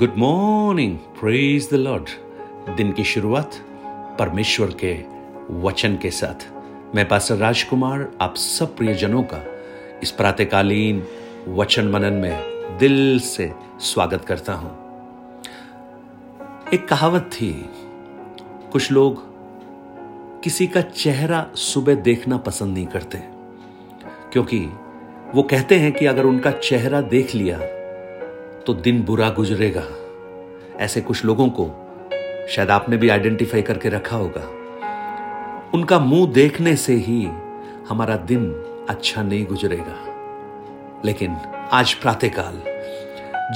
good morning praise the Lord दिन की शुरुआत परमेश्वर के वचन के साथ मैं पास्टर राजकुमार आप सब प्रियजनों का इस प्रातकालीन वचन मनन में दिल से स्वागत करता हूं एक कहावत थी कुछ लोग किसी का चेहरा सुबह देखना पसंद नहीं करते क्योंकि वो कहते हैं कि अगर उनका चेहरा देख लिया तो दिन बुरा गुजरेगा ऐसे कुछ लोगों को शायद आपने भी आइडेंटिफाई करके रखा होगा उनका मुंह देखने से ही हमारा दिन अच्छा नहीं गुजरेगा लेकिन आज प्रातःकाल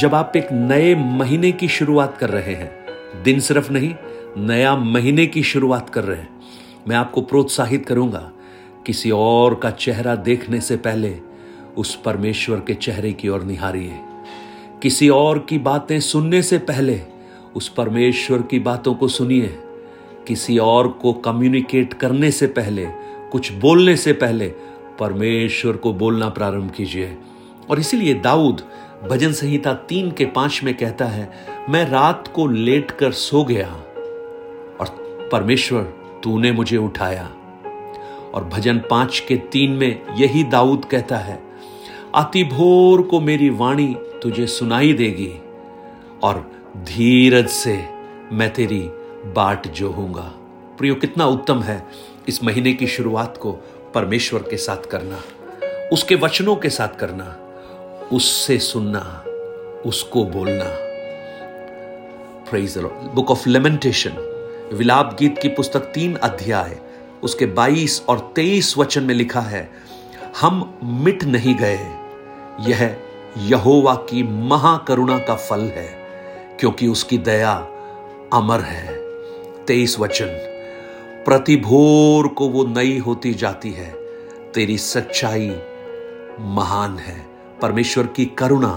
जब आप एक नए महीने की शुरुआत कर रहे हैं दिन सिर्फ नहीं नया महीने की शुरुआत कर रहे हैं मैं आपको प्रोत्साहित करूंगा किसी और का चेहरा देखने से पहले उस परमेश्वर के चेहरे की ओर निहारिए किसी और की बातें सुनने से पहले उस परमेश्वर की बातों को सुनिए किसी और को कम्युनिकेट करने से पहले कुछ बोलने से पहले परमेश्वर को बोलना प्रारंभ कीजिए और इसीलिए दाऊद भजन संहिता तीन के पांच में कहता है मैं रात को लेट कर सो गया और परमेश्वर तूने मुझे उठाया और भजन पांच के तीन में यही दाऊद कहता है अति भोर को मेरी वाणी तुझे सुनाई देगी और धीरज से मैं तेरी बाट जोहूंगा प्रियो कितना उत्तम है इस महीने की शुरुआत को परमेश्वर के साथ करना उसके वचनों के साथ करना उससे सुनना उसको बोलना बुक ऑफ लेमेंटेशन विलाप गीत की पुस्तक तीन अध्याय उसके 22 और 23 वचन में लिखा है हम मिट नहीं गए यह यहोवा की महाकरुणा का फल है क्योंकि उसकी दया अमर है तेईस वचन प्रतिभोर को वो नई होती जाती है तेरी सच्चाई महान है परमेश्वर की करुणा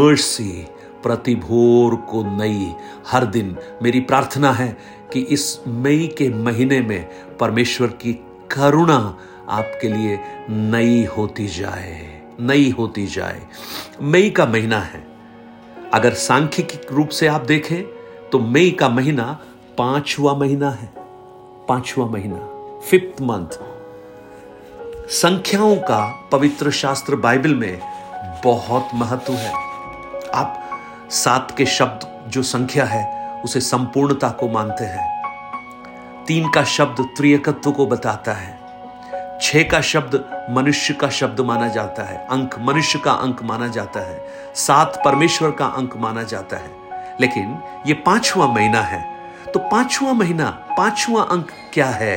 मर्सी प्रतिभोर को नई हर दिन मेरी प्रार्थना है कि इस मई के महीने में परमेश्वर की करुणा आपके लिए नई होती जाए नई होती जाए मई का महीना है अगर सांख्यिक रूप से आप देखें तो मई का महीना पांचवा महीना है पांचवा महीना फिफ्थ मंथ संख्याओं का पवित्र शास्त्र बाइबल में बहुत महत्व है आप सात के शब्द जो संख्या है उसे संपूर्णता को मानते हैं तीन का शब्द त्रियकत्व को बताता है छे का शब्द मनुष्य का शब्द माना जाता है अंक मनुष्य का अंक माना जाता है सात परमेश्वर का अंक माना जाता है लेकिन ये पांचवा महीना है तो पांचवा महीना पांचवा अंक क्या है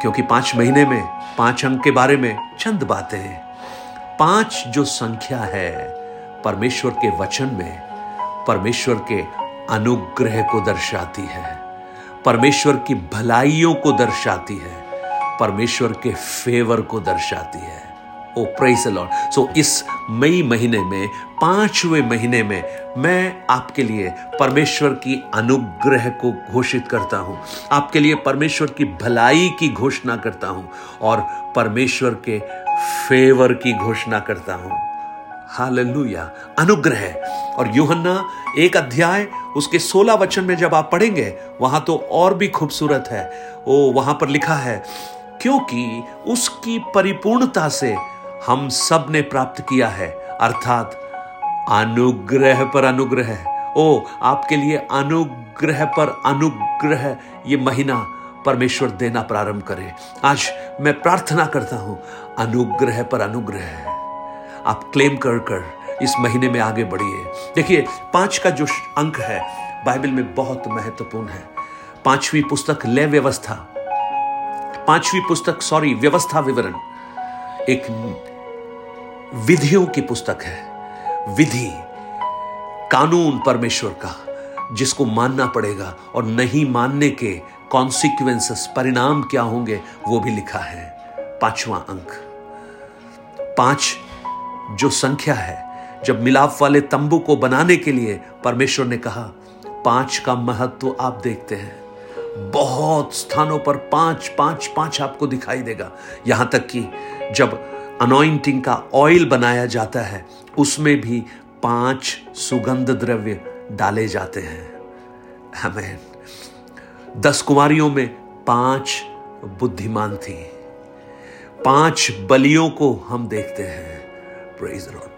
क्योंकि पांच महीने में पांच अंक के बारे में चंद बातें हैं पांच जो संख्या है परमेश्वर के वचन में परमेश्वर के अनुग्रह को दर्शाती है परमेश्वर की भलाइयों को दर्शाती है परमेश्वर के फेवर को दर्शाती है ओ प्रेस लॉर्ड सो इस मई महीने में पांचवें महीने में मैं आपके लिए परमेश्वर की अनुग्रह को घोषित करता हूं आपके लिए परमेश्वर की भलाई की घोषणा करता हूं और परमेश्वर के फेवर की घोषणा करता हूं हालेलुया अनुग्रह और यूहन्ना एक अध्याय उसके सोलह वचन में जब आप पढ़ेंगे वहां तो और भी खूबसूरत है ओ oh, वहां पर लिखा है क्योंकि उसकी परिपूर्णता से हम सब ने प्राप्त किया है अर्थात अनुग्रह पर अनुग्रह ओ आपके लिए अनुग्रह पर अनुग्रह ये महीना परमेश्वर देना प्रारंभ करे आज मैं प्रार्थना करता हूं अनुग्रह पर अनुग्रह आप क्लेम कर कर इस महीने में आगे बढ़िए देखिए पांच का जो अंक है बाइबल में बहुत महत्वपूर्ण है पांचवी पुस्तक लय व्यवस्था पांचवी पुस्तक सॉरी व्यवस्था विवरण एक विधियों की पुस्तक है विधि कानून परमेश्वर का जिसको मानना पड़ेगा और नहीं मानने के कॉन्सिक्वेंसेस परिणाम क्या होंगे वो भी लिखा है पांचवा अंक पांच जो संख्या है जब मिलाप वाले तंबू को बनाने के लिए परमेश्वर ने कहा पांच का महत्व आप देखते हैं बहुत स्थानों पर पांच पांच पांच आपको दिखाई देगा यहां तक कि जब अनोइंटिंग का ऑयल बनाया जाता है उसमें भी पांच सुगंध द्रव्य डाले जाते हैं हमें दस कुमारियों में पांच बुद्धिमान थी पांच बलियों को हम देखते हैं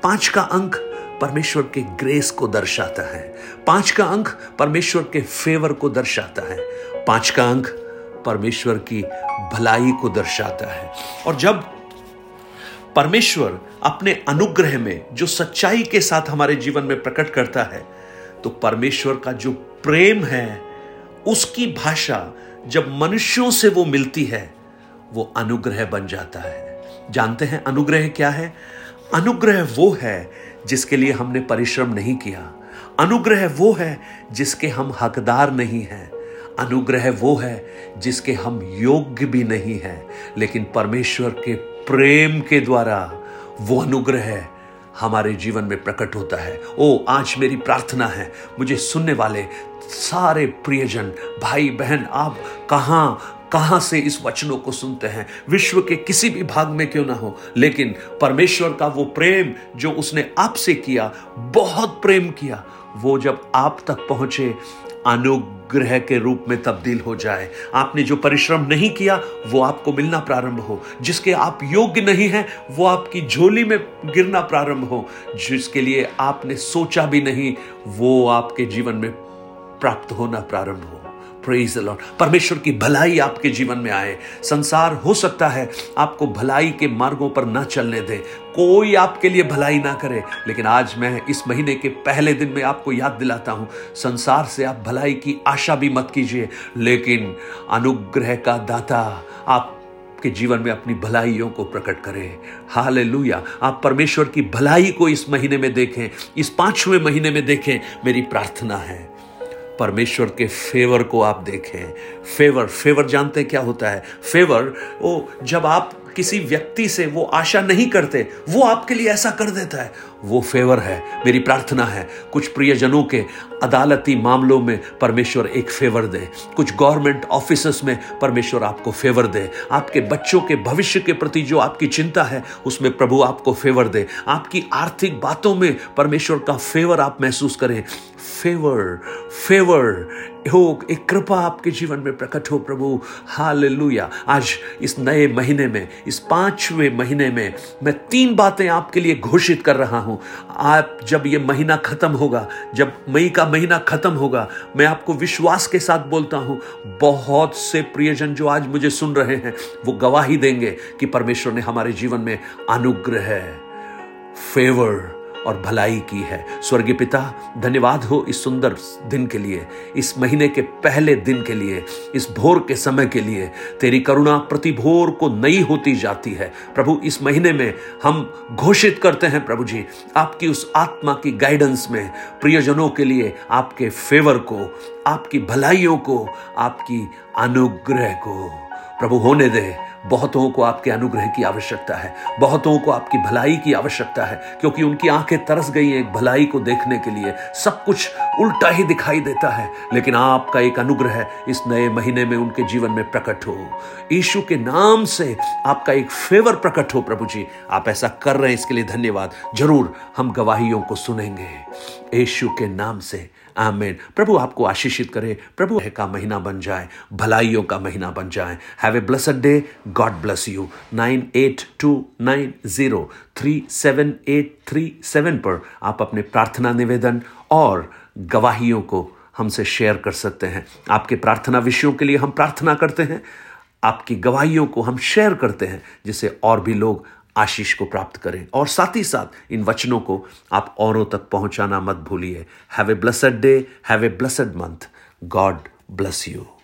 पांच का अंक परमेश्वर के ग्रेस को दर्शाता है पांच का अंक परमेश्वर के फेवर को दर्शाता है पांच का अंक परमेश्वर की भलाई को दर्शाता है और जब परमेश्वर अपने अनुग्रह में जो सच्चाई के साथ हमारे जीवन में प्रकट करता है तो परमेश्वर का जो प्रेम है उसकी भाषा जब मनुष्यों से वो मिलती है वो अनुग्रह बन जाता है जानते हैं अनुग्रह क्या है अनुग्रह वो है जिसके लिए हमने परिश्रम नहीं किया अनुग्रह वो है जिसके हम हकदार नहीं हैं अनुग्रह वो है जिसके हम योग्य भी नहीं हैं लेकिन परमेश्वर के प्रेम के द्वारा वो अनुग्रह हमारे जीवन में प्रकट होता है ओ आज मेरी प्रार्थना है मुझे सुनने वाले सारे प्रियजन भाई बहन आप कहाँ कहां से इस वचनों को सुनते हैं विश्व के किसी भी भाग में क्यों ना हो लेकिन परमेश्वर का वो प्रेम जो उसने आपसे किया बहुत प्रेम किया वो जब आप तक पहुंचे अनुग्रह के रूप में तब्दील हो जाए आपने जो परिश्रम नहीं किया वो आपको मिलना प्रारंभ हो जिसके आप योग्य नहीं हैं वो आपकी झोली में गिरना प्रारंभ हो जिसके लिए आपने सोचा भी नहीं वो आपके जीवन में प्राप्त होना प्रारंभ हो प्रेज लॉर्ड परमेश्वर की भलाई आपके जीवन में आए संसार हो सकता है आपको भलाई के मार्गों पर ना चलने दे कोई आपके लिए भलाई ना करे लेकिन आज मैं इस महीने के पहले दिन में आपको याद दिलाता हूं संसार से आप भलाई की आशा भी मत कीजिए लेकिन अनुग्रह का दाता आप आपके जीवन में अपनी भलाइयों को प्रकट करें हाल आप परमेश्वर की भलाई को इस महीने में देखें इस पांचवें महीने में देखें मेरी प्रार्थना है परमेश्वर के फेवर को आप देखें फेवर फेवर जानते क्या होता है फेवर वो जब आप किसी व्यक्ति से वो आशा नहीं करते वो आपके लिए ऐसा कर देता है वो फेवर है मेरी प्रार्थना है कुछ प्रियजनों के अदालती मामलों में परमेश्वर एक फेवर दे कुछ गवर्नमेंट ऑफिस में परमेश्वर आपको फेवर दे आपके बच्चों के भविष्य के प्रति जो आपकी चिंता है उसमें प्रभु आपको फेवर दे आपकी आर्थिक बातों में परमेश्वर का फेवर आप महसूस करें फेवर फेवर हो एक कृपा आपके जीवन में प्रकट हो प्रभु हाल आज इस नए महीने में इस पांचवें महीने में मैं तीन बातें आपके लिए घोषित कर रहा हूं हूं आप जब ये महीना खत्म होगा जब मई का महीना खत्म होगा मैं आपको विश्वास के साथ बोलता हूं बहुत से प्रियजन जो आज मुझे सुन रहे हैं वो गवाही देंगे कि परमेश्वर ने हमारे जीवन में अनुग्रह फेवर और भलाई की है स्वर्गीय पिता धन्यवाद हो इस सुंदर दिन के लिए इस महीने के पहले दिन के लिए इस भोर के समय के लिए तेरी करुणा प्रति भोर को नई होती जाती है प्रभु इस महीने में हम घोषित करते हैं प्रभु जी आपकी उस आत्मा की गाइडेंस में प्रियजनों के लिए आपके फेवर को आपकी भलाइयों को आपकी अनुग्रह को प्रभु होने दे बहुतों को आपके अनुग्रह की आवश्यकता है बहुतों को आपकी भलाई की आवश्यकता है क्योंकि उनकी आंखें तरस गई हैं एक भलाई को देखने के लिए सब कुछ उल्टा ही दिखाई देता है लेकिन आपका एक अनुग्रह इस नए महीने में उनके जीवन में प्रकट हो ईशु के नाम से आपका एक फेवर प्रकट हो प्रभु जी आप ऐसा कर रहे हैं इसके लिए धन्यवाद जरूर हम गवाहियों को सुनेंगे यीशु के नाम से आमेन प्रभु आपको आशीषित करे प्रभु का महीना बन जाए भलाइयों का महीना बन जाए have a blessed day God bless you nine eight two nine zero three seven eight three seven पर आप अपने प्रार्थना निवेदन और गवाहियों को हमसे शेयर कर सकते हैं आपके प्रार्थना विषयों के लिए हम प्रार्थना करते हैं आपकी गवाहियों को हम शेयर करते हैं जिससे और भी लोग आशीष को प्राप्त करें और साथ ही साथ इन वचनों को आप औरों तक पहुंचाना मत भूलिए have a blessed day have a blessed month God bless you